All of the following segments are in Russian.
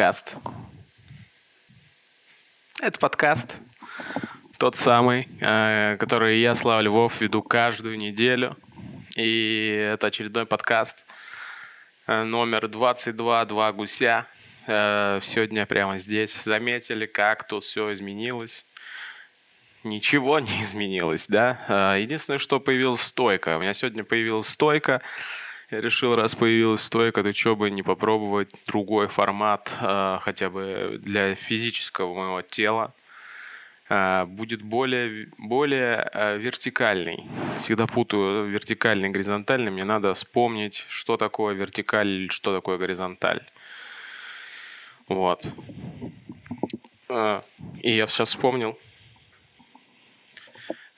подкаст. Это подкаст. Тот самый, э, который я, Слава Львов, веду каждую неделю. И это очередной подкаст э, номер 22 «Два гуся». Э, сегодня прямо здесь заметили, как тут все изменилось. Ничего не изменилось, да? Единственное, что появилась стойка. У меня сегодня появилась стойка. Я решил, раз появилась стойка, то что бы не попробовать другой формат, э, хотя бы для физического моего тела. Э, будет более, более э, вертикальный. Всегда путаю вертикальный и горизонтальный. Мне надо вспомнить, что такое вертикаль или что такое горизонталь. Вот. И я сейчас вспомнил.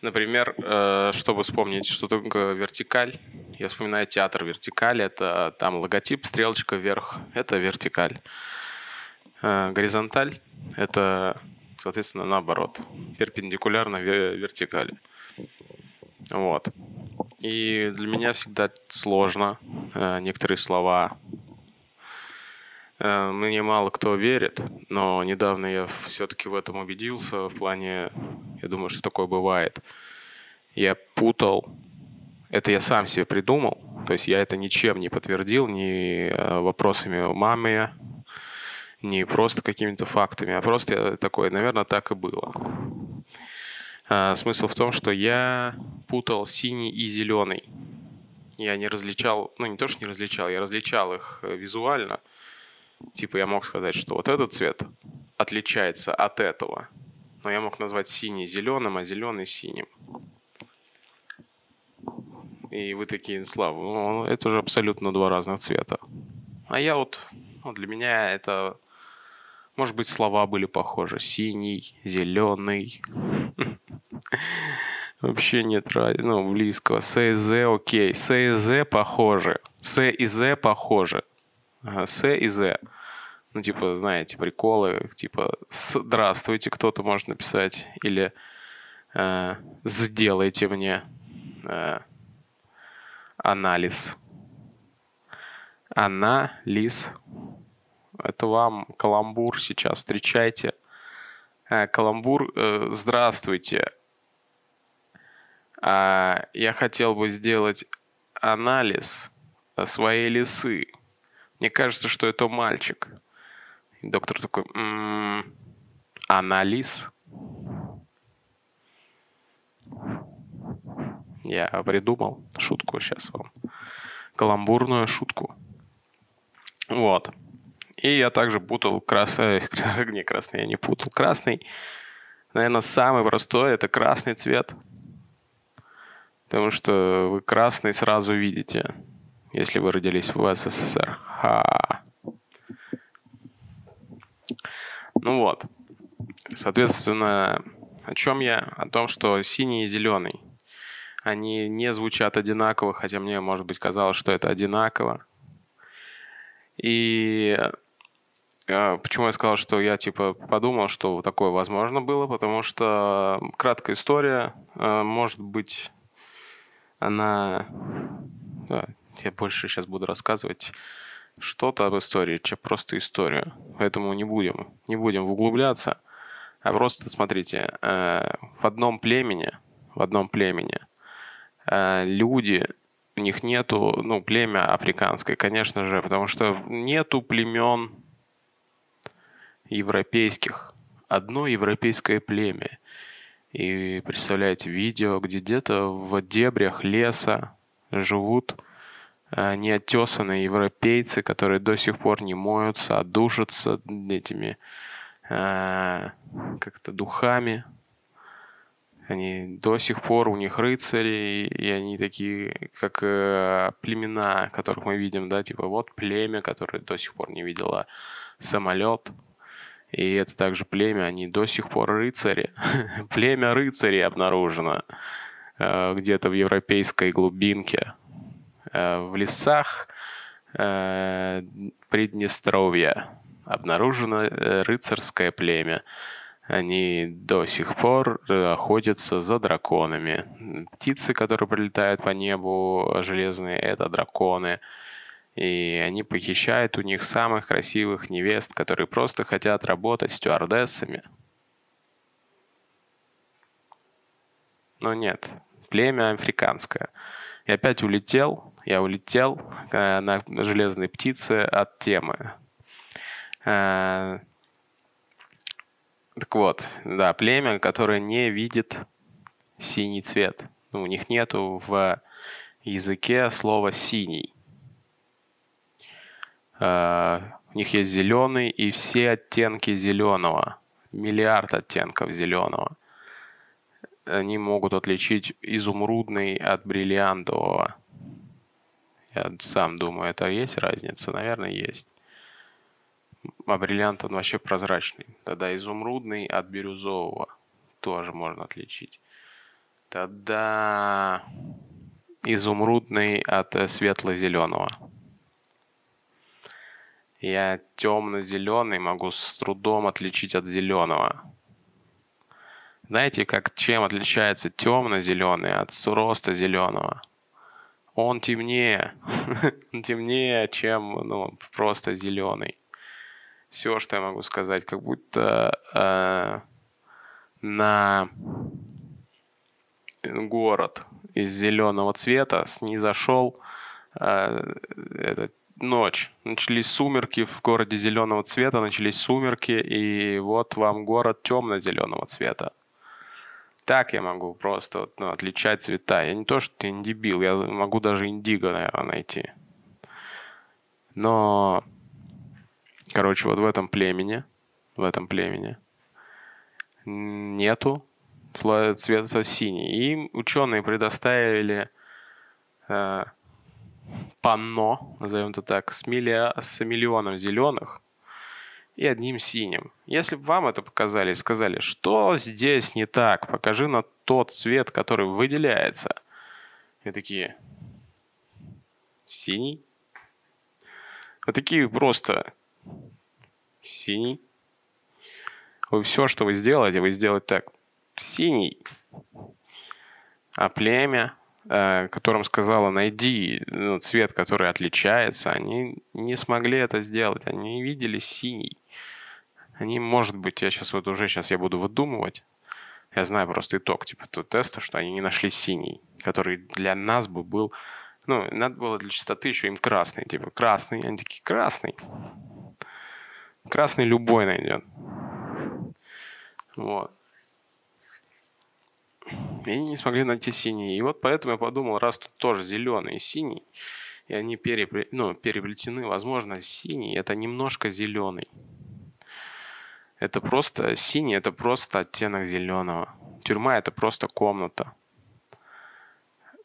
Например, чтобы вспомнить, что такое вертикаль, я вспоминаю театр вертикаль, это там логотип, стрелочка вверх, это вертикаль. Э, горизонталь — это, соответственно, наоборот, перпендикулярно вертикали. Вот. И для меня всегда сложно э, некоторые слова. Э, мне мало кто верит, но недавно я все-таки в этом убедился, в плане, я думаю, что такое бывает. Я путал это я сам себе придумал. То есть я это ничем не подтвердил, ни э, вопросами мамы, ни просто какими-то фактами, а просто я такой, наверное, так и было. А, смысл в том, что я путал синий и зеленый. Я не различал, ну не то, что не различал, я различал их визуально. Типа я мог сказать, что вот этот цвет отличается от этого. Но я мог назвать синий зеленым, а зеленый синим и вы такие, Слава, ну, это же абсолютно два разных цвета. А я вот, ну, для меня это, может быть, слова были похожи. Синий, зеленый. Вообще нет ну, близкого. С и З, окей. С и З похожи. С и З похожи. С и З. Ну, типа, знаете, приколы, типа, здравствуйте, кто-то может написать, или э, сделайте мне. Э, анализ. Анализ. Это вам каламбур сейчас. Встречайте. Э, каламбур, э, здравствуйте. А, я хотел бы сделать анализ своей лисы. Мне кажется, что это мальчик. И доктор такой, м-м, анализ. Я придумал шутку сейчас вам. Каламбурную шутку. Вот. И я также путал красный... Не красный, я не путал. Красный, наверное, самый простой. Это красный цвет. Потому что вы красный сразу видите, если вы родились в СССР. Ха. Ну вот. Соответственно, о чем я? О том, что синий и зеленый – они не звучат одинаково, хотя мне, может быть, казалось, что это одинаково. И э, почему я сказал, что я типа подумал, что такое возможно было, потому что краткая история, э, может быть, она... Да, я больше сейчас буду рассказывать что-то об истории, чем просто историю. Поэтому не будем, не будем углубляться, а просто смотрите, э, в одном племени, в одном племени – Э, люди, у них нету, ну, племя африканское, конечно же, потому что нету племен европейских. Одно европейское племя. И представляете, видео, где где-то в дебрях леса живут э, неотесанные европейцы, которые до сих пор не моются, а душатся этими э, как-то духами, они до сих пор, у них рыцари, и они такие, как э, племена, которых мы видим, да, типа вот племя, которое до сих пор не видело самолет, и это также племя, они до сих пор рыцари. племя рыцарей обнаружено э, где-то в европейской глубинке, в лесах э, Приднестровья обнаружено э, рыцарское племя они до сих пор э, охотятся за драконами. Птицы, которые прилетают по небу, железные, это драконы. И они похищают у них самых красивых невест, которые просто хотят работать стюардессами. Но нет, племя африканское. И опять улетел, я улетел э, на железной птице от темы. Э, так вот, да, племя, которое не видит синий цвет. Ну, у них нету в языке слова «синий». Э, у них есть зеленый и все оттенки зеленого. Миллиард оттенков зеленого. Они могут отличить изумрудный от бриллиантового. Я сам думаю, это есть разница? Наверное, есть. А бриллиант он вообще прозрачный. Тогда изумрудный от бирюзового тоже можно отличить. Тогда изумрудный от э, светло-зеленого. Я темно-зеленый могу с трудом отличить от зеленого. Знаете, как чем отличается темно-зеленый от роста зеленого? Он темнее. Он темнее, чем ну, просто зеленый. Все, что я могу сказать, как будто э, на город из зеленого цвета снизошел э, этот, ночь. Начались сумерки в городе зеленого цвета, начались сумерки, и вот вам город темно-зеленого цвета. Так я могу просто ну, отличать цвета. Я не то, что не дебил, я могу даже индиго, наверное, найти. Но, короче, вот в этом племени, в этом племени нету цвета синий. Им ученые предоставили э, панно, назовем это так, с, миллиа, с миллионом зеленых и одним синим. Если бы вам это показали и сказали, что здесь не так, покажи на тот цвет, который выделяется. И такие, синий? Вот такие просто синий. Вы все, что вы сделаете, вы сделаете так синий, а племя, которым сказала найди ну, цвет, который отличается, они не смогли это сделать. Они видели синий. Они, может быть, я сейчас вот уже сейчас я буду выдумывать. Я знаю просто итог типа этого теста, что они не нашли синий, который для нас бы был... Ну, надо было для чистоты еще им красный. Типа красный. Они такие, красный. Красный любой найдет. Вот. И они не смогли найти синий. И вот поэтому я подумал, раз тут тоже зеленый и синий, и они перепле... ну, переплетены, возможно, синий это немножко зеленый. Это просто синий, это просто оттенок зеленого. Тюрьма это просто комната.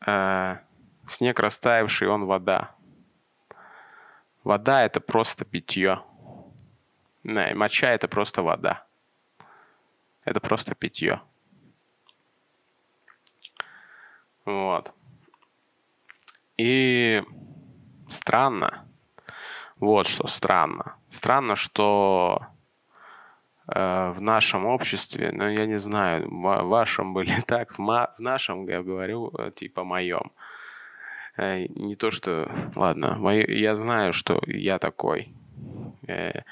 Э, снег растаявший, он вода. Вода это просто питье. Не, моча это просто вода. Это просто питье. Вот. И странно. Вот что странно. Странно, что э, в нашем обществе, ну, я не знаю, в вашем были так, в, в нашем, я говорю, э, типа моем. Э, не то, что... Ладно, мои, я знаю, что я такой. Э,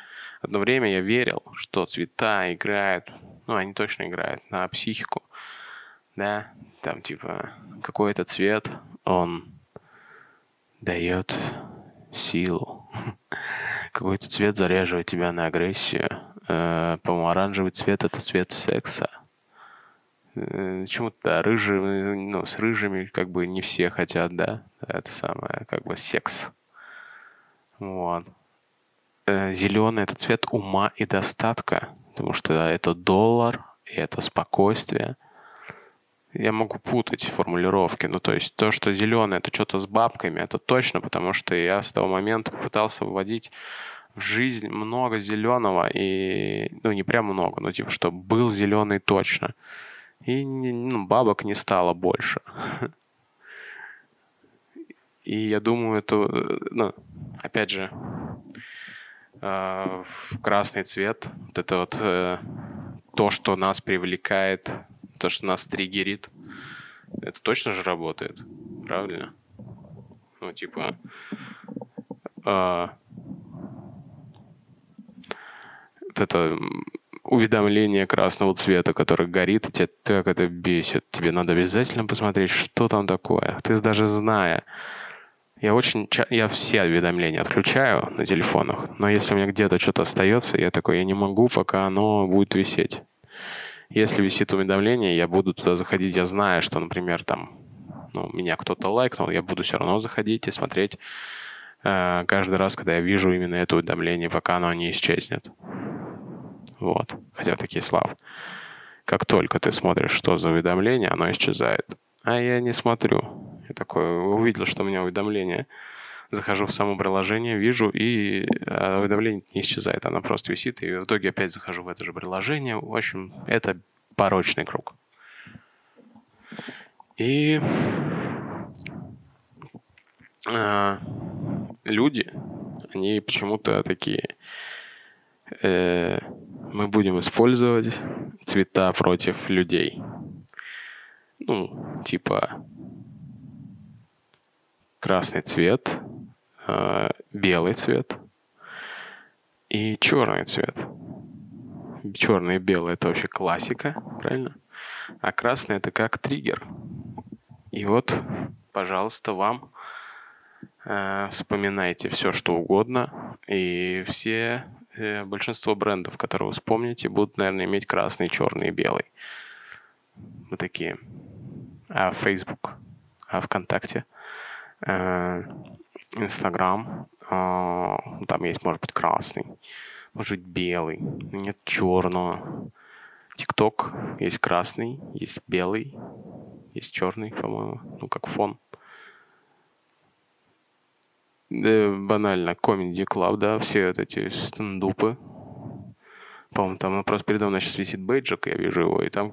одно время я верил, что цвета играют, ну, они точно играют на психику. Да, там типа какой-то цвет, он дает силу. Какой-то цвет заряжает тебя на агрессию. Э, по-моему, оранжевый цвет это цвет секса. Э, почему-то, да, рыжий, ну, с рыжими как бы не все хотят, да, это самое, как бы секс. Вот. Э, Зеленый это цвет ума и достатка, потому что это доллар, и это спокойствие, я могу путать формулировки. Ну, то есть то, что зеленое, это что-то с бабками, это точно, потому что я с того момента попытался вводить в жизнь много зеленого, и, ну, не прям много, но типа, что был зеленый точно. И ну, бабок не стало больше. И я думаю, это, ну, опять же, э, красный цвет, вот это вот э, то, что нас привлекает то, что нас триггерит, это точно же работает, правильно? Ну, типа, э, вот это уведомление красного цвета, который горит, и тебя так это бесит. Тебе надо обязательно посмотреть, что там такое. Ты даже зная. Я очень... Я все уведомления отключаю на телефонах, но если у меня где-то что-то остается, я такой, я не могу, пока оно будет висеть. Если висит уведомление, я буду туда заходить, я знаю, что, например, там, ну, меня кто-то лайкнул, я буду все равно заходить и смотреть э, каждый раз, когда я вижу именно это уведомление, пока оно не исчезнет. Вот. Хотя такие слав. Как только ты смотришь, что за уведомление, оно исчезает. А я не смотрю. Я такой увидел, что у меня уведомление. Захожу в само приложение, вижу, и а, уведомление не исчезает. Оно просто висит, и в итоге опять захожу в это же приложение. В общем, это порочный круг. И э, люди, они почему-то такие э, мы будем использовать цвета против людей. Ну, типа красный цвет, э, белый цвет и черный цвет. Черный и белый это вообще классика, правильно? А красный это как триггер. И вот, пожалуйста, вам э, вспоминайте все, что угодно, и все Э, большинство брендов, которые вы вспомните, будут, наверное, иметь красный, черный и белый. Вот такие. А Facebook, а ВКонтакте, э, Инстаграм, а, там есть, может быть, красный, может быть, белый, нет черного. ТикТок есть красный, есть белый, есть черный, по-моему, ну, как фон. Да, банально, Comedy Club, да, все вот эти стендупы. По-моему, там просто передо мной сейчас висит бейджик, я вижу его, и там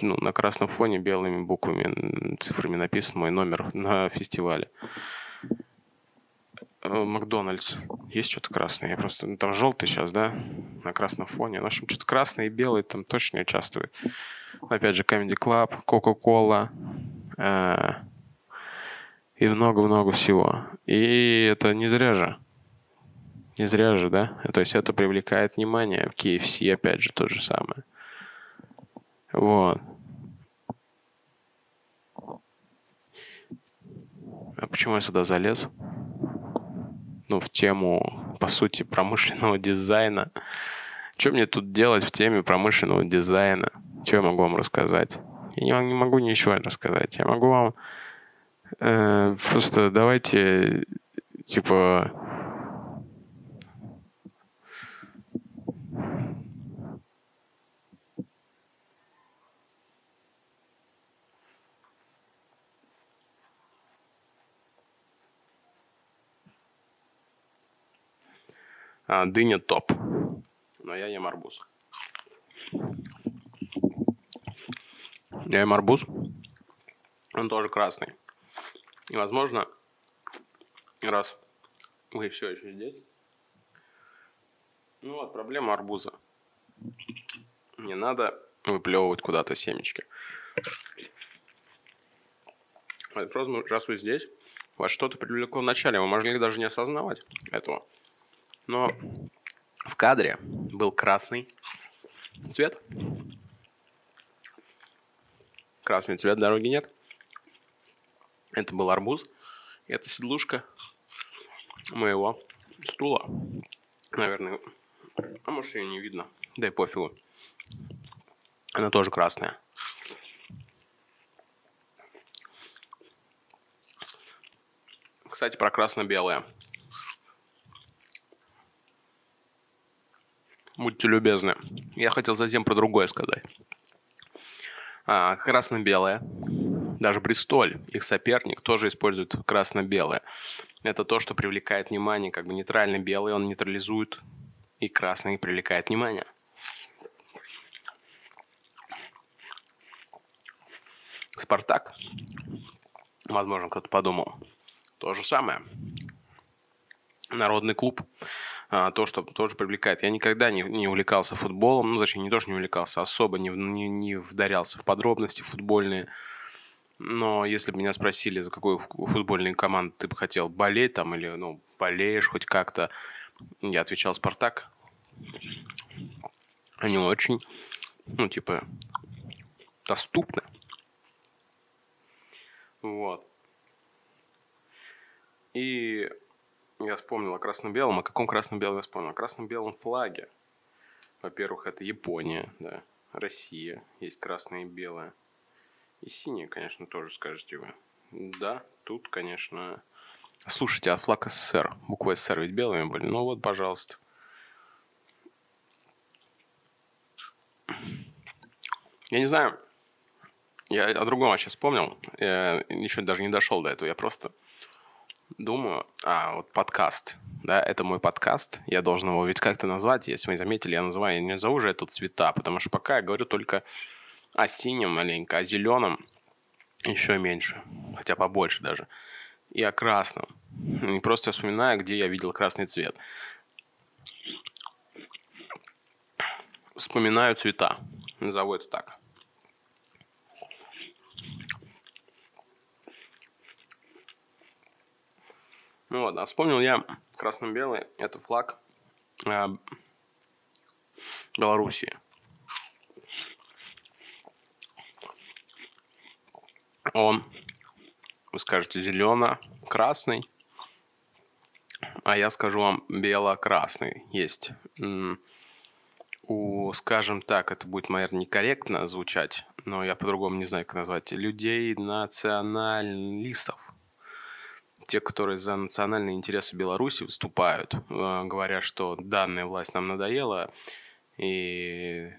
ну, на красном фоне белыми буквами, цифрами написан мой номер на фестивале. Э, Макдональдс. Есть что-то красное? Я просто... Ну, там желтый сейчас, да? На красном фоне. Ну, в общем, что-то красное и белое там точно участвует. Опять же, Comedy Club, Coca-Cola, э, и много-много всего. И это не зря же. Не зря же, да? То есть это привлекает внимание. KFC, опять же, то же самое. Вот. А почему я сюда залез? Ну, в тему, по сути, промышленного дизайна. Что мне тут делать в теме промышленного дизайна? Что я могу вам рассказать? Я не могу ничего рассказать. Я могу вам Э, просто давайте, типа, а, дыня топ. Но я ем арбуз. Я ем арбуз. Он тоже красный. И, возможно, раз вы все еще здесь, ну вот, проблема арбуза. Не надо выплевывать куда-то семечки. Просто, раз вы здесь, вас что-то привлекло вначале, вы могли даже не осознавать этого. Но в кадре был красный цвет. Красный цвет, дороги нет. Это был арбуз. Это седлушка моего стула. Наверное. А может ее не видно. Да и пофигу. Она тоже красная. Кстати, про красно-белое. Будьте любезны. Я хотел затем про другое сказать. А, красно-белое даже Бристоль, их соперник, тоже использует красно-белое. Это то, что привлекает внимание, как бы нейтральный белый, он нейтрализует, и красный привлекает внимание. Спартак, возможно, кто-то подумал, то же самое. Народный клуб, то, что тоже привлекает. Я никогда не, не увлекался футболом, ну, точнее, не то, что не увлекался, особо не, не, не вдарялся в подробности футбольные. Но если бы меня спросили, за какую футбольную команду ты бы хотел болеть там или ну, болеешь хоть как-то. Я отвечал «Спартак». Они очень, ну, типа, доступны. Вот. И я вспомнил о красно-белом. О каком красно-белом я вспомнил? О красно-белом флаге. Во-первых, это Япония, да. Россия. Есть красное и белое. И синее, конечно, тоже скажете вы. Да, тут, конечно... Слушайте, а флаг СССР? Буквы СССР ведь белыми были? Ну вот, пожалуйста. Я не знаю, я о другом сейчас вспомнил. Я еще даже не дошел до этого. Я просто думаю, а вот подкаст, да, это мой подкаст, я должен его ведь как-то назвать, если вы заметили, я называю, я не назову же это цвета, потому что пока я говорю только о синем маленько, о зеленом еще меньше, хотя побольше даже, и о красном. И просто вспоминаю, где я видел красный цвет. Вспоминаю цвета, назову это так. Ну ладно, вспомнил я красно-белый, это флаг э, Белоруссии. Он, вы скажете, зелено-красный, а я скажу вам бело-красный. Есть у, скажем так, это будет, наверное, некорректно звучать, но я по-другому не знаю, как назвать, людей националистов те, которые за национальные интересы Беларуси выступают, э, говоря, что данная власть нам надоела, и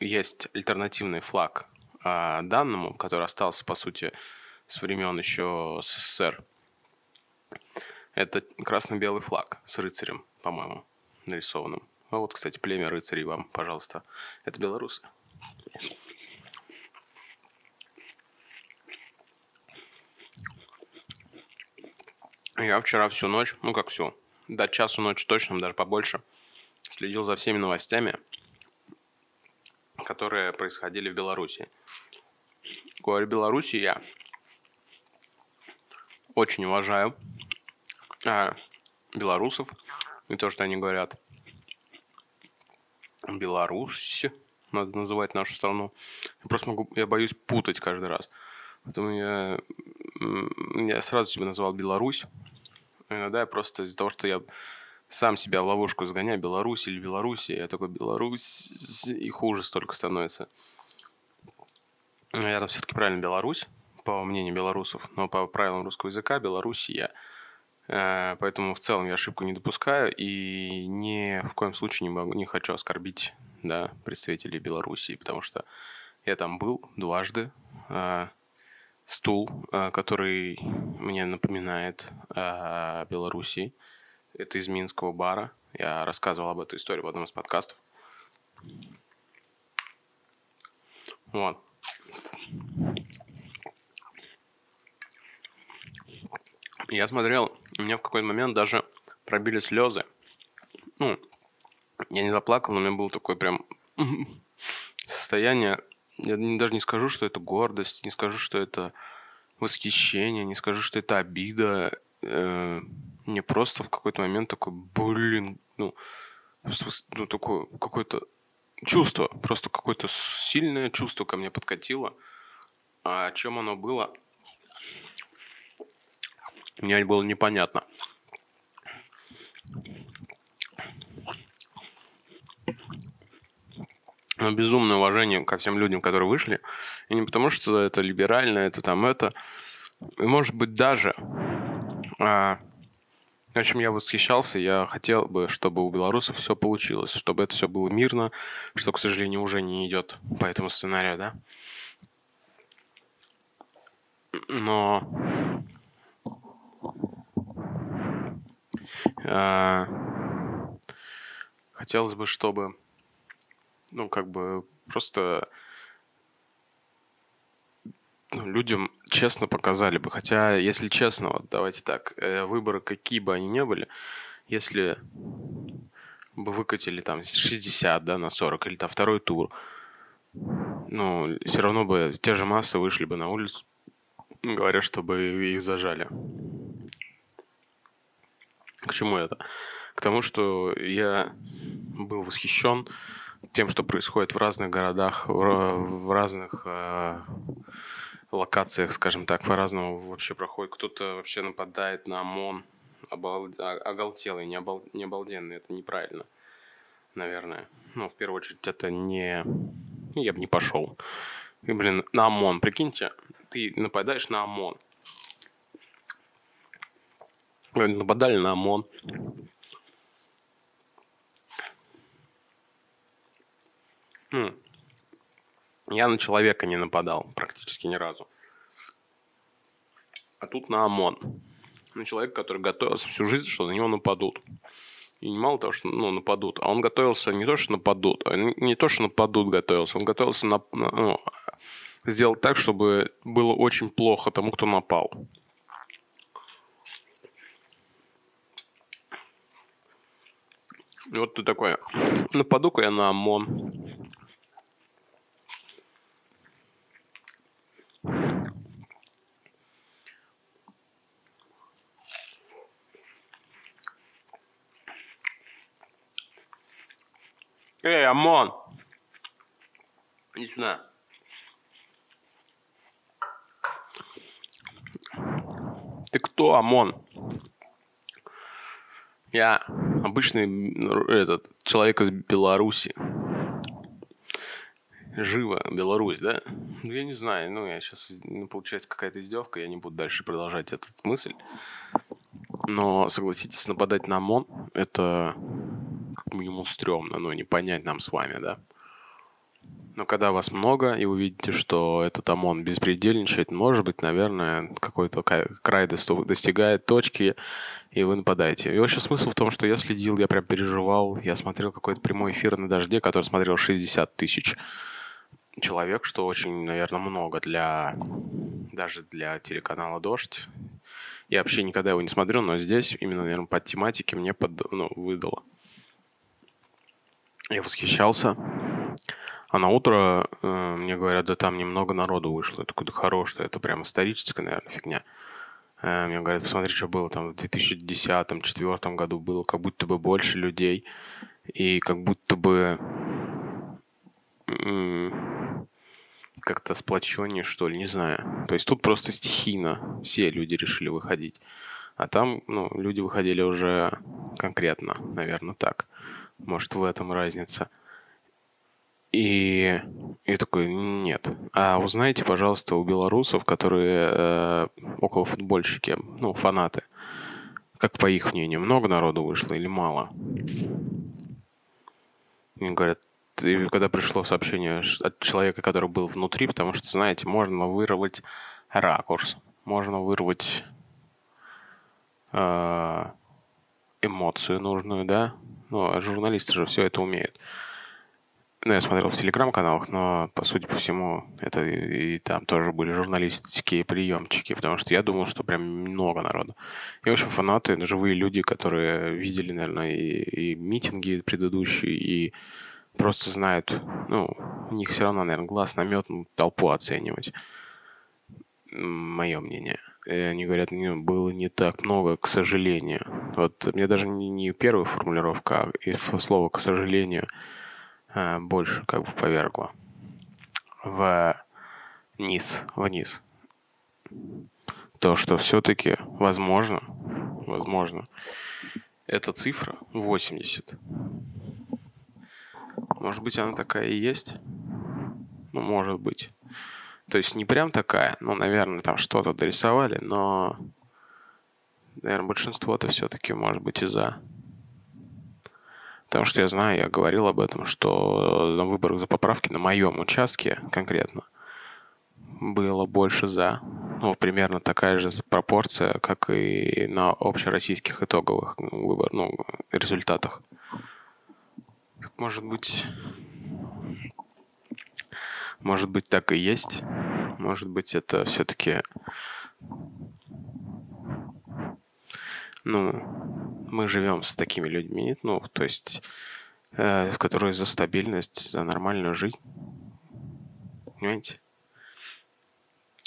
есть альтернативный флаг а, данному, который остался, по сути, с времен еще СССР. Это красно-белый флаг с рыцарем, по-моему, нарисованным. А вот, кстати, племя рыцарей вам, пожалуйста. Это белорусы. Я вчера всю ночь, ну как всю, до часу ночи точно, даже побольше, следил за всеми новостями, которые происходили в Беларуси. Говорю Беларуси я очень уважаю а, белорусов и то, что они говорят. Беларусь, надо называть нашу страну. Я просто могу, я боюсь путать каждый раз. Поэтому я, я сразу себя назвал Беларусь. Иногда я просто из-за того, что я сам себя в ловушку загоняю, Беларусь или Беларусь, я такой Беларусь, и хуже столько становится. Наверное, все-таки правильно Беларусь, по мнению белорусов, но по правилам русского языка Белоруссия. Э, поэтому в целом я ошибку не допускаю и ни в коем случае не, могу, не хочу оскорбить да, представителей Белоруссии, потому что я там был дважды, э, стул, э, который мне напоминает о Белоруссии. Это из Минского бара. Я рассказывал об этой истории в одном из подкастов. Вот. Я смотрел, у меня в какой-то момент даже пробили слезы. Ну, я не заплакал, но у меня было такое прям состояние я даже не скажу, что это гордость, не скажу, что это восхищение, не скажу, что это обида. Э, мне просто в какой-то момент такой, блин, ну, ну такое какое-то чувство, просто какое-то сильное чувство ко мне подкатило. А о чем оно было, мне было непонятно. Но безумное уважение ко всем людям, которые вышли. И не потому, что это либерально, это там это. И, может быть, даже... А, в общем, я восхищался, я хотел бы, чтобы у белорусов все получилось, чтобы это все было мирно, что, к сожалению, уже не идет по этому сценарию, да. Но... А, хотелось бы, чтобы ну, как бы просто ну, людям честно показали бы. Хотя, если честно, вот давайте так, э, выборы какие бы они ни были, если бы выкатили там 60, да, на 40, или там второй тур, ну, все равно бы те же массы вышли бы на улицу, говоря, чтобы их зажали. К чему это? К тому, что я был восхищен тем, что происходит в разных городах, в, разных э, локациях, скажем так, по-разному вообще проходит. Кто-то вообще нападает на ОМОН, обал... оголтелый, не, обал... не обалденный. Это неправильно, наверное. Ну, в первую очередь, это не... Я бы не пошел. И, блин, на ОМОН. Прикиньте, ты нападаешь на ОМОН. Нападали на ОМОН. Ну, я на человека не нападал практически ни разу. А тут на ОМОН. На человека, который готовился всю жизнь, что на него нападут. И мало того, что ну, нападут, а он готовился не то, что нападут, а не то, что нападут готовился, он готовился на, ну, сделать так, чтобы было очень плохо тому, кто напал. И вот ты такой, нападу-ка я на ОМОН. Эй, ОМОН! Иди сюда. Ты кто, ОМОН? Я обычный этот человек из Беларуси. Живо, Беларусь, да? Ну, я не знаю, ну, я сейчас, ну, получается какая-то издевка, я не буду дальше продолжать эту мысль. Но, согласитесь, нападать на ОМОН, это минимум стрёмно, ну, не понять нам с вами, да? Но когда вас много, и вы видите, что этот ОМОН беспредельничает, может быть, наверное, какой-то край достигает точки, и вы нападаете. И вообще смысл в том, что я следил, я прям переживал, я смотрел какой-то прямой эфир на «Дожде», который смотрел 60 тысяч человек, что очень, наверное, много для даже для телеканала «Дождь». Я вообще никогда его не смотрел, но здесь именно, наверное, под тематике мне под, ну, выдало. Я восхищался. А на утро э, мне говорят, да там немного народу вышло. Я такой, да хорош, что это прям историческая, наверное, фигня. Э, мне говорят, посмотри, что было там в 2010-2004 году. Было как будто бы больше людей. И как будто бы как-то сплоченнее, что ли, не знаю. То есть тут просто стихийно все люди решили выходить. А там, ну, люди выходили уже конкретно, наверное, так. Может, в этом разница. И, и такой, нет. А узнайте, пожалуйста, у белорусов, которые э, около футбольщики, ну, фанаты, как по их мнению, много народу вышло или мало? И говорят, и когда пришло сообщение от человека, который был внутри, потому что, знаете, можно вырвать ракурс, можно вырвать э, эмоцию нужную, да? Ну, а журналисты же все это умеют. Ну, я смотрел в телеграм-каналах, но, по сути по всему, это и, там тоже были журналистские приемчики, потому что я думал, что прям много народу. И, в общем, фанаты, живые люди, которые видели, наверное, и, и митинги предыдущие, и просто знают, ну, у них все равно, наверное, глаз наметан толпу оценивать. Мое мнение. И они говорят, ну, было не так много, к сожалению. Вот мне даже не, не первая формулировка, а слово «к сожалению» а, больше как бы повергло вниз, вниз. То, что все-таки возможно, возможно, эта цифра 80 может быть, она такая и есть? Ну, может быть. То есть не прям такая, ну, наверное, там что-то дорисовали, но, наверное, большинство-то все-таки может быть и за. Потому что я знаю, я говорил об этом, что на выборах за поправки на моем участке конкретно было больше за. Ну, примерно такая же пропорция, как и на общероссийских итоговых выбор, ну, результатах. Может быть, может быть так и есть. Может быть это все-таки, ну, мы живем с такими людьми, ну, то есть, э, которые за стабильность, за нормальную жизнь. Понимаете?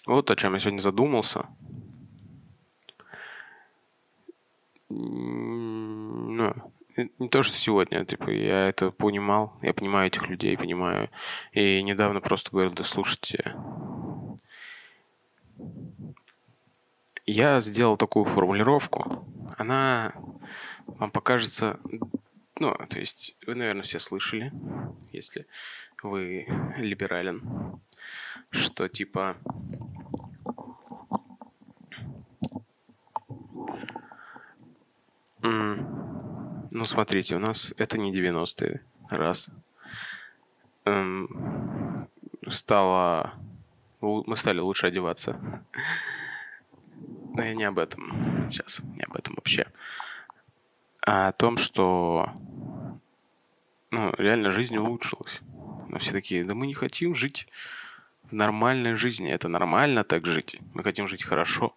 Вот о чем я сегодня задумался. ну, не то, что сегодня, типа, я это понимал, я понимаю этих людей, понимаю. И недавно просто говорил, да слушайте, я сделал такую формулировку, она вам покажется, ну, то есть вы, наверное, все слышали, если вы либерален, что типа ну, смотрите, у нас это не 90-е, раз. Эм, стало... Мы стали лучше одеваться. Но я не об этом сейчас, не об этом вообще. А о том, что ну, реально жизнь улучшилась. Но все такие, да мы не хотим жить в нормальной жизни. Это нормально так жить. Мы хотим жить хорошо.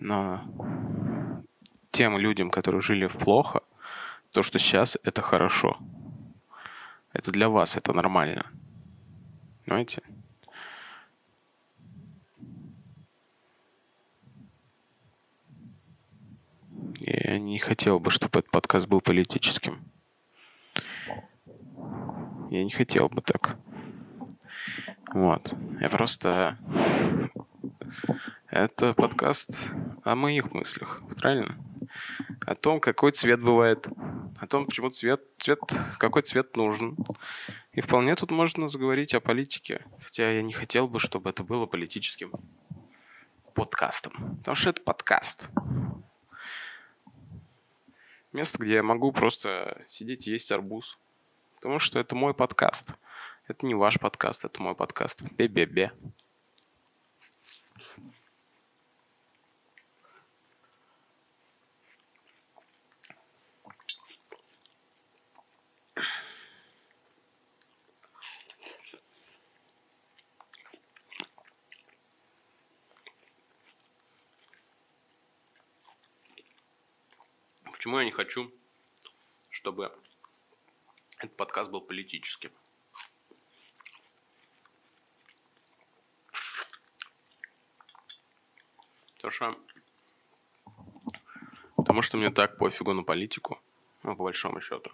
Но тем людям, которые жили плохо, то, что сейчас, это хорошо. Это для вас, это нормально. Понимаете? Я не хотел бы, чтобы этот подкаст был политическим. Я не хотел бы так. Вот. Я просто... Это подкаст о моих мыслях, правильно? О том, какой цвет бывает. О том, почему цвет, цвет, какой цвет нужен. И вполне тут можно заговорить о политике. Хотя я не хотел бы, чтобы это было политическим подкастом. Потому что это подкаст. Место, где я могу просто сидеть и есть арбуз. Потому что это мой подкаст. Это не ваш подкаст, это мой подкаст. Бе-бе-бе. Почему я не хочу, чтобы этот подкаст был политическим. Потому что... Потому что мне так пофигу на политику, ну, по большому счету.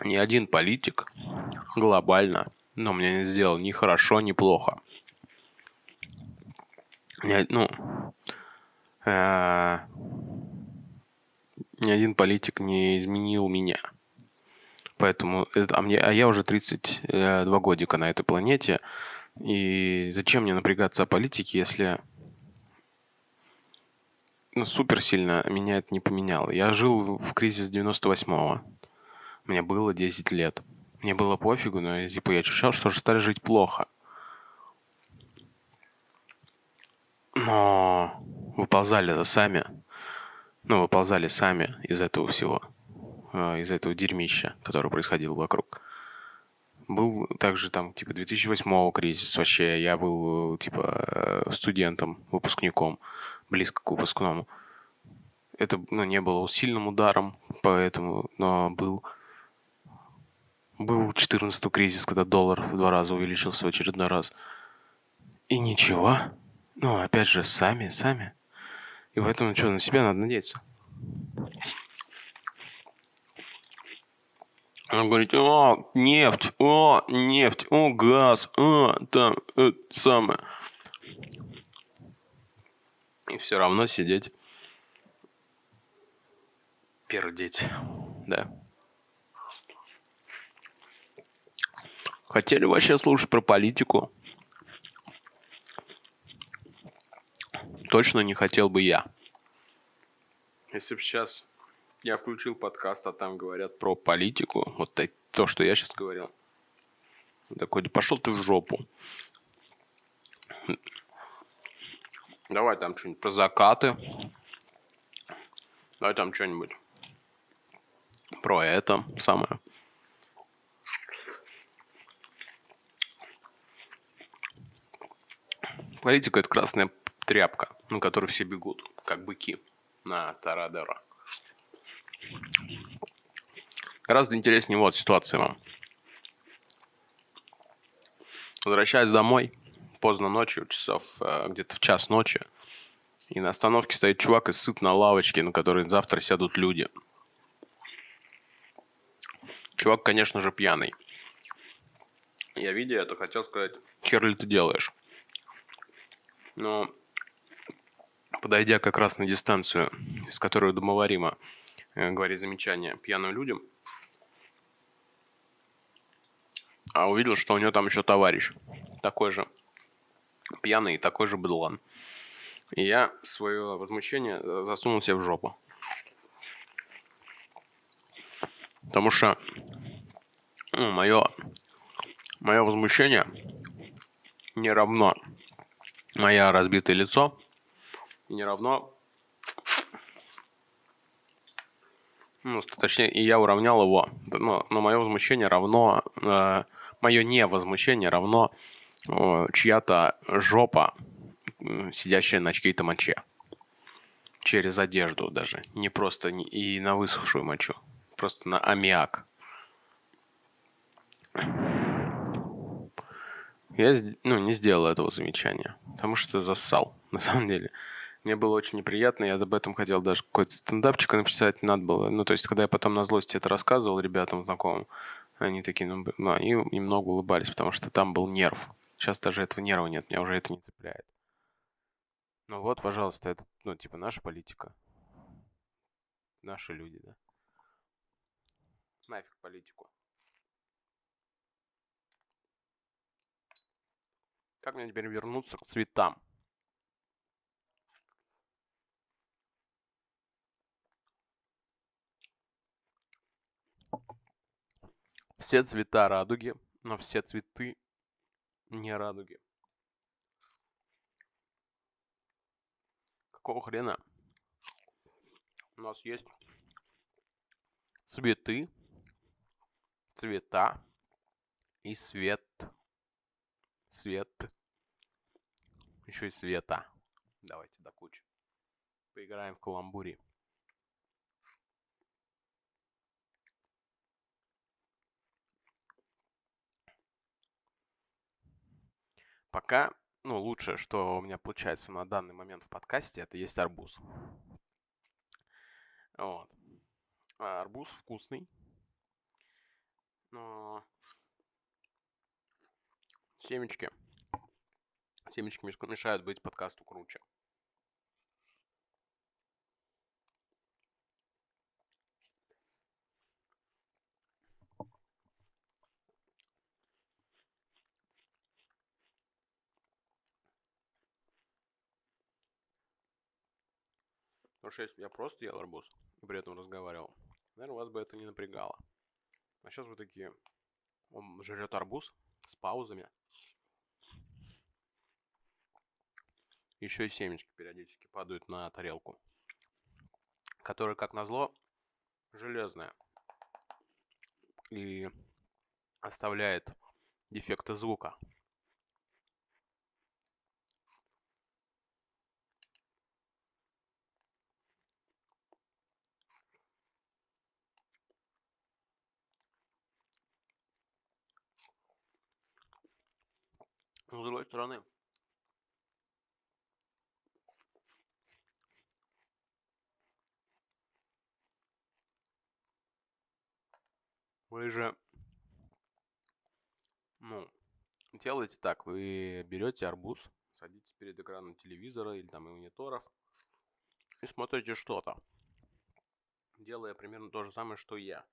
Ни один политик глобально, но мне не сделал ни хорошо, ни плохо. Ни, ну, ни один политик не изменил меня. Поэтому, а, мне, а я уже 32 годика на этой планете, и зачем мне напрягаться о политике, если ну, супер сильно меня это не поменяло. Я жил в кризис 98-го. Мне было 10 лет. Мне было пофигу, но типа, я ощущал, что же стали жить плохо. Но выползали сами ну, выползали сами из этого всего, а, из этого дерьмища, которое происходило вокруг. Был также там, типа, 2008 кризис вообще. Я был, типа, студентом, выпускником, близко к выпускному. Это, ну, не было сильным ударом, поэтому, но был был 14 кризис, когда доллар в два раза увеличился в очередной раз. И ничего. Ну, опять же, сами, сами. И поэтому что, на себя надо надеяться. Он говорит, о, нефть, о, нефть, о, газ, о, там, это самое. И все равно сидеть, пердеть, да. Хотели вообще слушать про политику? Точно не хотел бы я. Если бы сейчас я включил подкаст, а там говорят про политику, вот то, что я сейчас говорил, такой, да пошел ты в жопу. Давай там что-нибудь про закаты. Давай там что-нибудь про это самое. Политика – это красная тряпка, на которую все бегут, как быки на Тарадера. Гораздо интереснее вот ситуация вам. Возвращаясь домой, поздно ночью, часов э, где-то в час ночи. И на остановке стоит чувак и сыт на лавочке, на которой завтра сядут люди. Чувак, конечно же, пьяный. Я, видя это, хотел сказать, хер ли ты делаешь? Но, подойдя как раз на дистанцию, с которой домоварима э, говорит замечание пьяным людям, а увидел, что у него там еще товарищ, такой же пьяный и такой же быдлан. И я свое возмущение э, засунул себе в жопу. Потому что ну, мое, мое возмущение не равно мое разбитое лицо, не равно ну, точнее, и я уравнял его, но, но мое возмущение равно, э, мое невозмущение равно э, чья-то жопа, сидящая на чьей-то моче. Через одежду даже, не просто не, и на высохшую мочу, просто на аммиак. Я ну, не сделал этого замечания, потому что зассал, на самом деле. Мне было очень неприятно, я об этом хотел даже какой-то стендапчик написать, надо было. Ну, то есть, когда я потом на злости это рассказывал ребятам знакомым, они такие, ну, ну они немного улыбались, потому что там был нерв. Сейчас даже этого нерва нет, меня уже это не цепляет. Ну вот, пожалуйста, это, ну, типа, наша политика. Наши люди, да. Нафиг политику. Как мне теперь вернуться к цветам? Все цвета радуги, но все цветы не радуги. Какого хрена? У нас есть цветы, цвета и свет. Свет. Еще и света. Давайте до кучи. Поиграем в каламбури. Пока, ну, лучшее, что у меня получается на данный момент в подкасте, это есть арбуз. Вот. А арбуз вкусный. Но семечки. Семечки мешают быть подкасту круче. Потому что если бы я просто ел арбуз и при этом разговаривал, наверное, вас бы это не напрягало. А сейчас вы такие, он жрет арбуз с паузами. Еще и семечки периодически падают на тарелку. Которая, как назло, железная. И оставляет дефекты звука. Но с другой стороны, вы же, ну, делаете так, вы берете арбуз, садитесь перед экраном телевизора или там мониторов и смотрите что-то, делая примерно то же самое, что и я,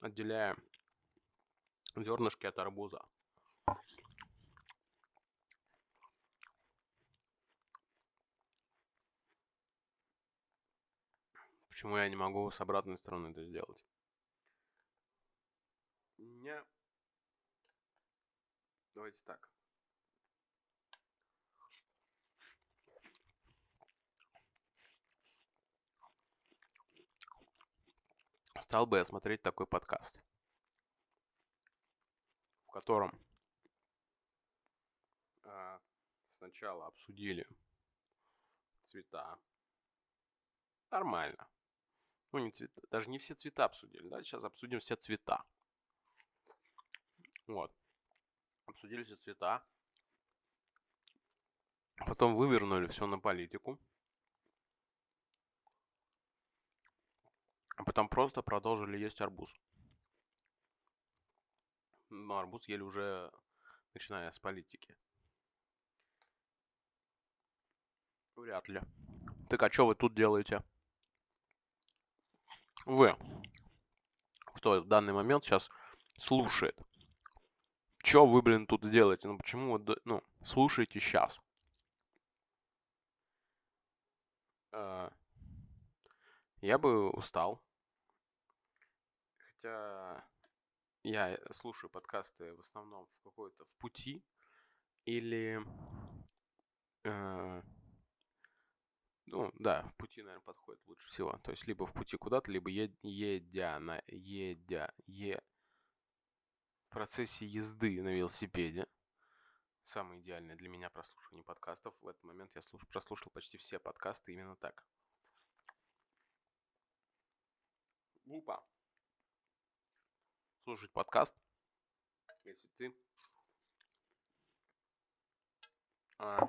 отделяя зернышки от арбуза. Почему я не могу с обратной стороны это сделать? Не. Давайте так. Стал бы я смотреть такой подкаст, в котором э, сначала обсудили цвета. Нормально. Ну, не цвета, даже не все цвета обсудили, да, сейчас обсудим все цвета. Вот. Обсудили все цвета. Потом вывернули все на политику. А потом просто продолжили есть арбуз. Но арбуз ели уже начиная с политики. Вряд ли. Так а что вы тут делаете? Вы, кто в данный момент сейчас слушает. Что вы, блин, тут делаете? Ну почему вы, ну, слушаете сейчас? А, я бы устал. Хотя я слушаю подкасты в основном в какой-то в пути или э, ну да, в пути, наверное, подходит лучше всего. То есть либо в пути куда-то, либо е- едя на едя е в процессе езды на велосипеде. Самое идеальное для меня прослушивание подкастов. В этот момент я слуш- прослушал почти все подкасты именно так. Глупо слушать подкаст, если ты а,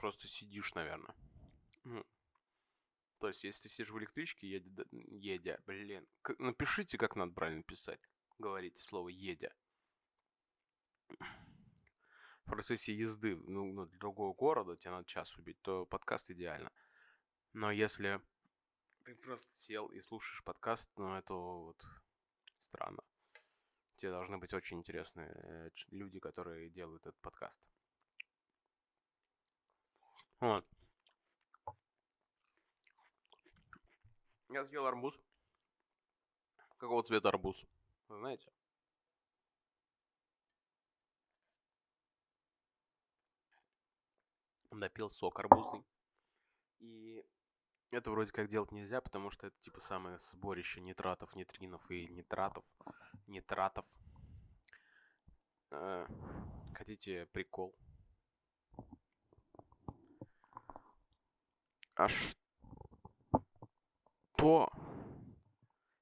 просто сидишь, наверное. Ну, то есть, если сидишь в электричке, едя, едя блин, напишите, как надо правильно писать. Говорите слово едя. В процессе езды ну, ну, другого города тебе надо час убить, то подкаст идеально. Но если ты просто сел и слушаешь подкаст, но это вот странно. Тебе должны быть очень интересные э, люди, которые делают этот подкаст. Вот. Я съел арбуз. Какого цвета арбуз? Вы знаете? Напил сок арбузный. И это вроде как делать нельзя, потому что это типа самое сборище нитратов, нейтринов и нитратов. Нитратов. Э, хотите прикол? А что?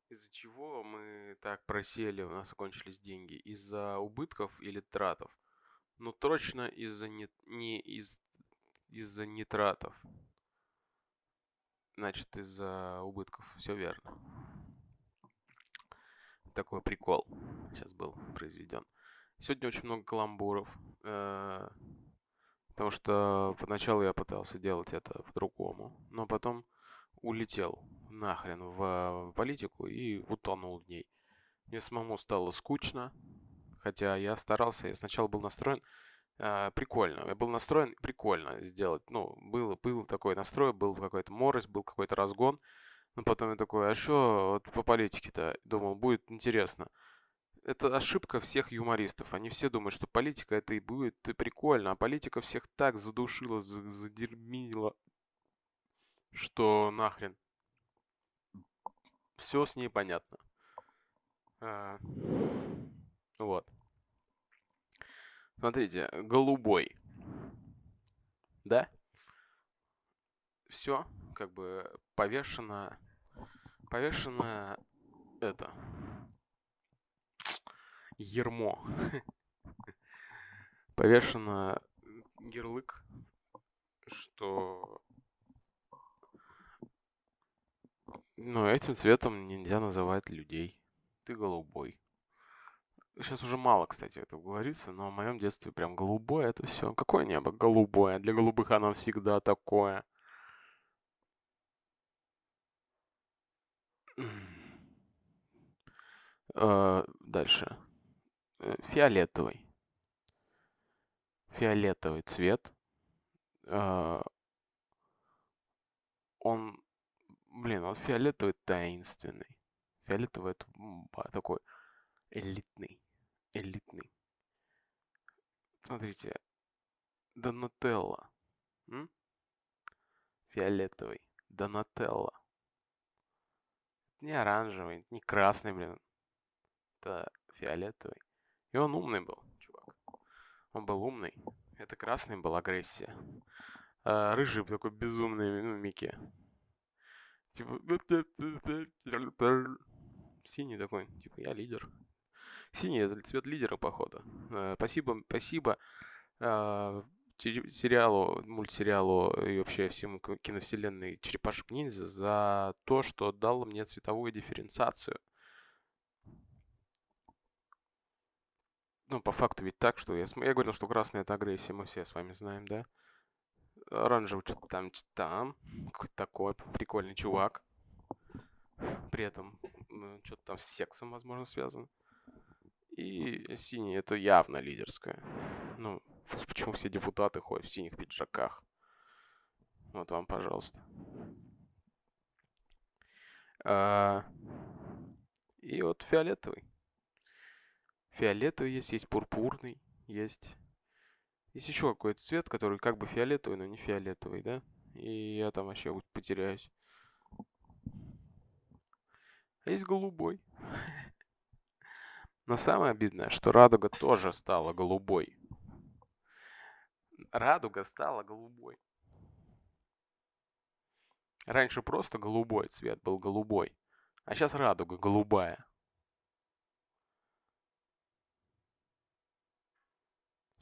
Из-за чего мы так просели, у нас закончились деньги? Из-за убытков или тратов? Ну, точно из-за не, не из, из-за нитратов. Значит, из-за убытков. Все верно. Такой прикол сейчас был произведен. Сегодня очень много каламбуров. Э, потому что поначалу я пытался делать это по-другому. Но потом улетел нахрен в политику и утонул в ней. Мне самому стало скучно. Хотя я старался, я сначала был настроен э, прикольно. Я был настроен прикольно сделать. Ну, был, был такой настрой, был какой-то морось, был какой-то разгон. Но потом я такой, а что вот по политике-то? Думал, будет интересно. Это ошибка всех юмористов. Они все думают, что политика это и будет и прикольно. А политика всех так задушила, задерминила, что нахрен. Все с ней понятно. А, вот. Смотрите, голубой. Да? Все, как бы повешено. Повешено это. Ермо. Повешено ярлык, что ну, этим цветом нельзя называть людей. Ты голубой. Сейчас уже мало, кстати, это говорится, но в моем детстве прям голубое это все. Какое небо? Голубое. Для голубых оно всегда такое. А, дальше. Э, фиолетовый. Фиолетовый цвет. А, он, блин, вот фиолетовый таинственный. Фиолетовый это такой элитный элитный. Смотрите, Донателло. М? Фиолетовый. Донателло. Не оранжевый, не красный, блин. Это фиолетовый. И он умный был, чувак. Он был умный. Это красный был агрессия. А рыжий такой безумный, ну, Микки. Типа... Синий такой, типа, я лидер. Синий это цвет лидера, походу. Э, спасибо, спасибо э, сериалу, мультсериалу и вообще всему киновселенной Черепашек Ниндзя за то, что дал мне цветовую дифференциацию. Ну, по факту ведь так, что я, я говорил, что красный это агрессия, мы все с вами знаем, да? Оранжевый что-то там, что-то там. Какой-то такой прикольный чувак. При этом ну, что-то там с сексом, возможно, связано. И синий это явно лидерское. Ну, почему все депутаты ходят в синих пиджаках? Вот вам, пожалуйста. А, и вот фиолетовый. Фиолетовый есть, есть пурпурный, есть есть еще какой-то цвет, который как бы фиолетовый, но не фиолетовый, да? И я там вообще потеряюсь. А есть голубой. Но самое обидное, что радуга тоже стала голубой. Радуга стала голубой. Раньше просто голубой цвет был голубой, а сейчас радуга голубая.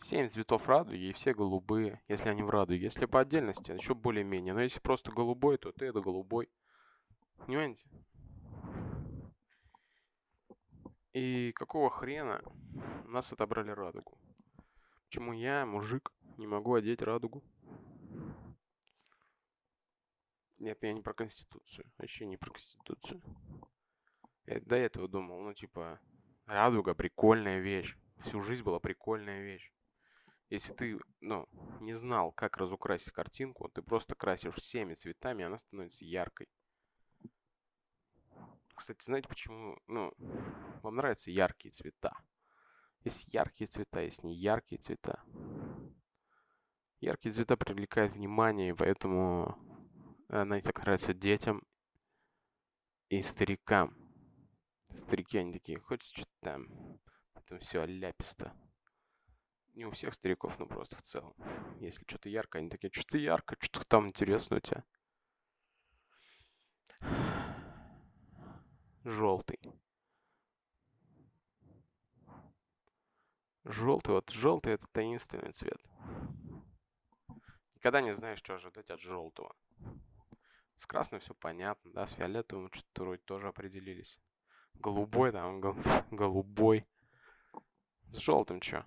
Семь цветов радуги, и все голубые, если они в радуге. Если по отдельности, еще более-менее. Но если просто голубой, то ты это голубой. Понимаете? И какого хрена у нас отобрали радугу? Почему я, мужик, не могу одеть радугу? Нет, я не про Конституцию. Вообще не про Конституцию. Я до этого думал, ну типа, радуга прикольная вещь. Всю жизнь была прикольная вещь. Если ты, ну, не знал, как разукрасить картинку, ты просто красишь всеми цветами, и она становится яркой. Кстати, знаете, почему, ну, вам нравятся яркие цвета? Есть яркие цвета, есть не яркие цвета. Яркие цвета привлекают внимание, и поэтому она так нравится детям и старикам. Старики, они такие, хочется что-то там, потом все ляписто не у всех стариков, но просто в целом. Если что-то яркое, они такие, что-то ярко, что-то там интересно у тебя. Желтый. Желтый, вот желтый это таинственный цвет. Никогда не знаешь, что ожидать от желтого. С красным все понятно, да, с фиолетовым что-то вроде тоже определились. Голубой там, голубой. С желтым что?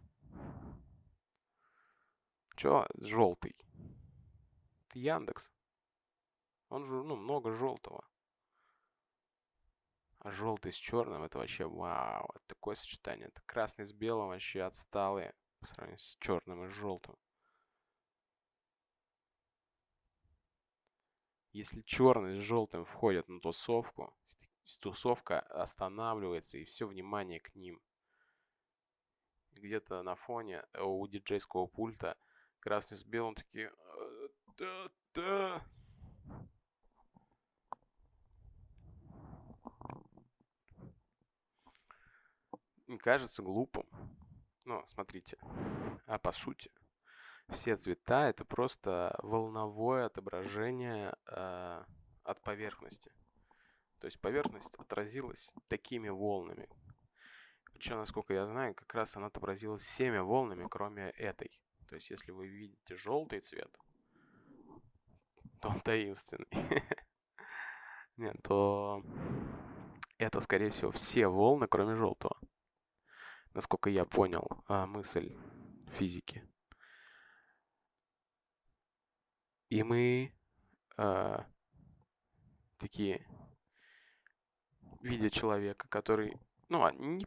Чё желтый? Это Яндекс. Он же, ну, много желтого. А желтый с черным это вообще вау. Это такое сочетание. Это красный с белым вообще отсталые по сравнению с черным и желтым. Если черный с желтым входят на тусовку, тусовка останавливается и все внимание к ним. Где-то на фоне э, у диджейского пульта – красный с белым такие да, да. Не кажется глупым. Но смотрите, а по сути, все цвета это просто волновое отображение э, от поверхности. То есть поверхность отразилась такими волнами. Причем, насколько я знаю, как раз она отобразилась всеми волнами, кроме этой. То есть, если вы видите желтый цвет, то он таинственный. Нет, то это, скорее всего, все волны, кроме желтого. Насколько я понял а, мысль физики. И мы а, такие, видя человека, который, ну, а, не,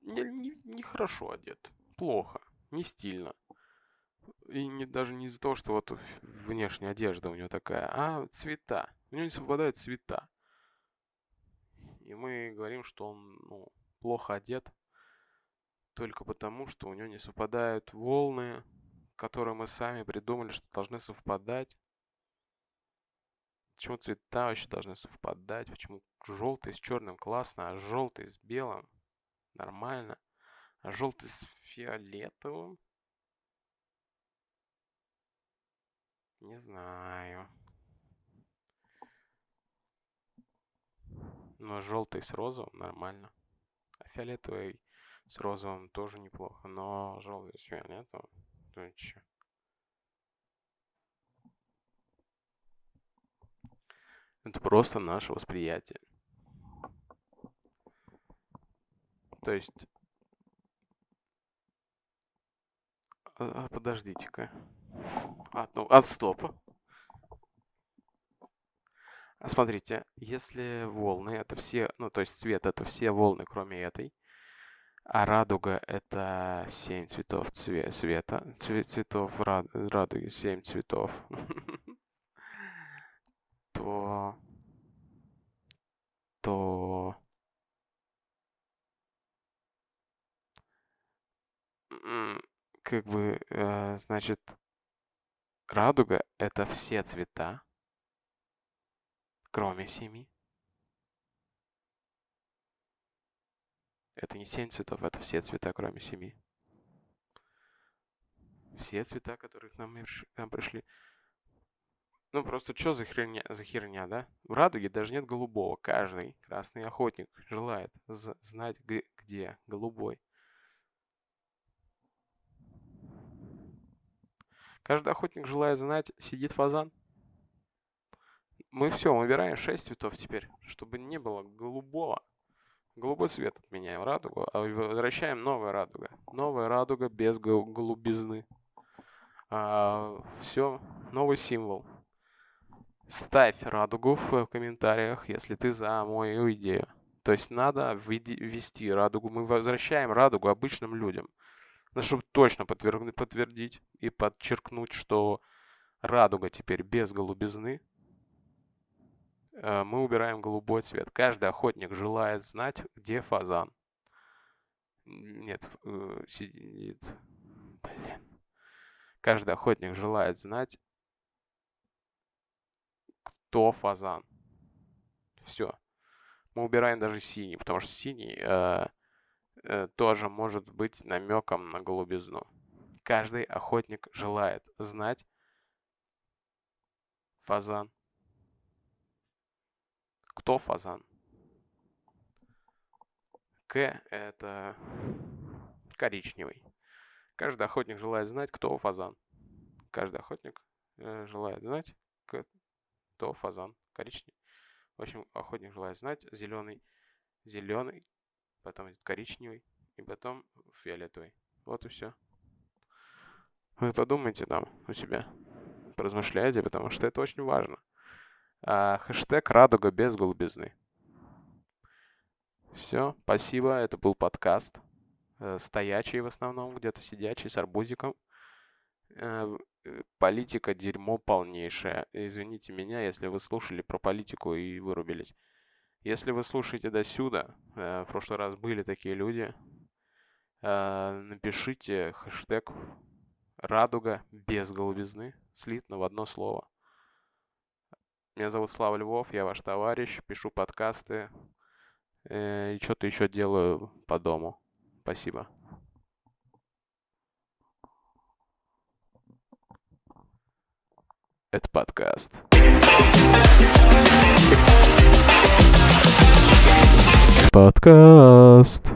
не, не, не хорошо одет, плохо, не стильно, и не, даже не из-за того, что вот внешняя одежда у него такая, а цвета. У него не совпадают цвета. И мы говорим, что он ну, плохо одет только потому, что у него не совпадают волны, которые мы сами придумали, что должны совпадать. Почему цвета вообще должны совпадать? Почему желтый с черным классно, а желтый с белым нормально, а желтый с фиолетовым Не знаю. Но желтый с розовым нормально. А фиолетовый С розовым тоже неплохо, но желтый с фиолетовым, ну чё? Это просто наше восприятие. То есть... А, а, подождите-ка. От, ну, от стопа. А смотрите, если волны это все, ну то есть цвет это все волны, кроме этой, а радуга это 7 цветов цве света, цвет цветов рад радуги, 7 цветов, то, то как бы, э, значит, радуга это все цвета, кроме семи. Это не семь цветов, это все цвета, кроме семи. Все цвета, которые к нам, к нам пришли. Ну, просто что за херня, за херня, да? В радуге даже нет голубого. Каждый красный охотник желает знать, где голубой. Каждый охотник желает знать, сидит фазан. Мы все, выбираем 6 цветов теперь, чтобы не было голубого. Голубой цвет отменяем радугу, а возвращаем новая радуга. Новая радуга без голубизны. А, все, новый символ. Ставь радугу в комментариях, если ты за мою идею. То есть надо ввести радугу. Мы возвращаем радугу обычным людям. Но чтобы точно подтвердить и подчеркнуть, что радуга теперь без голубизны, Э, мы убираем голубой цвет. Каждый охотник желает знать, где фазан. Нет, э, сидит... Блин. Каждый охотник желает знать, кто фазан. Все. Мы убираем даже синий, потому что синий э, тоже может быть намеком на голубизну. Каждый охотник желает знать фазан. Кто фазан? К – это коричневый. Каждый охотник желает знать, кто фазан. Каждый охотник э, желает знать, кто фазан. Коричневый. В общем, охотник желает знать зеленый, зеленый, потом коричневый и потом фиолетовый. Вот и все. Вы подумайте там у себя, поразмышляйте, потому что это очень важно. А, хэштег «Радуга без голубизны». Все, спасибо. Это был подкаст. Э, стоячий в основном, где-то сидячий, с арбузиком. Э, э, политика дерьмо полнейшее. Извините меня, если вы слушали про политику и вырубились. Если вы слушаете до сюда, в прошлый раз были такие люди, напишите хэштег «Радуга без голубизны» слитно в одно слово. Меня зовут Слава Львов, я ваш товарищ, пишу подкасты э, и что-то еще делаю по дому. Спасибо. Это подкаст. Подкаст.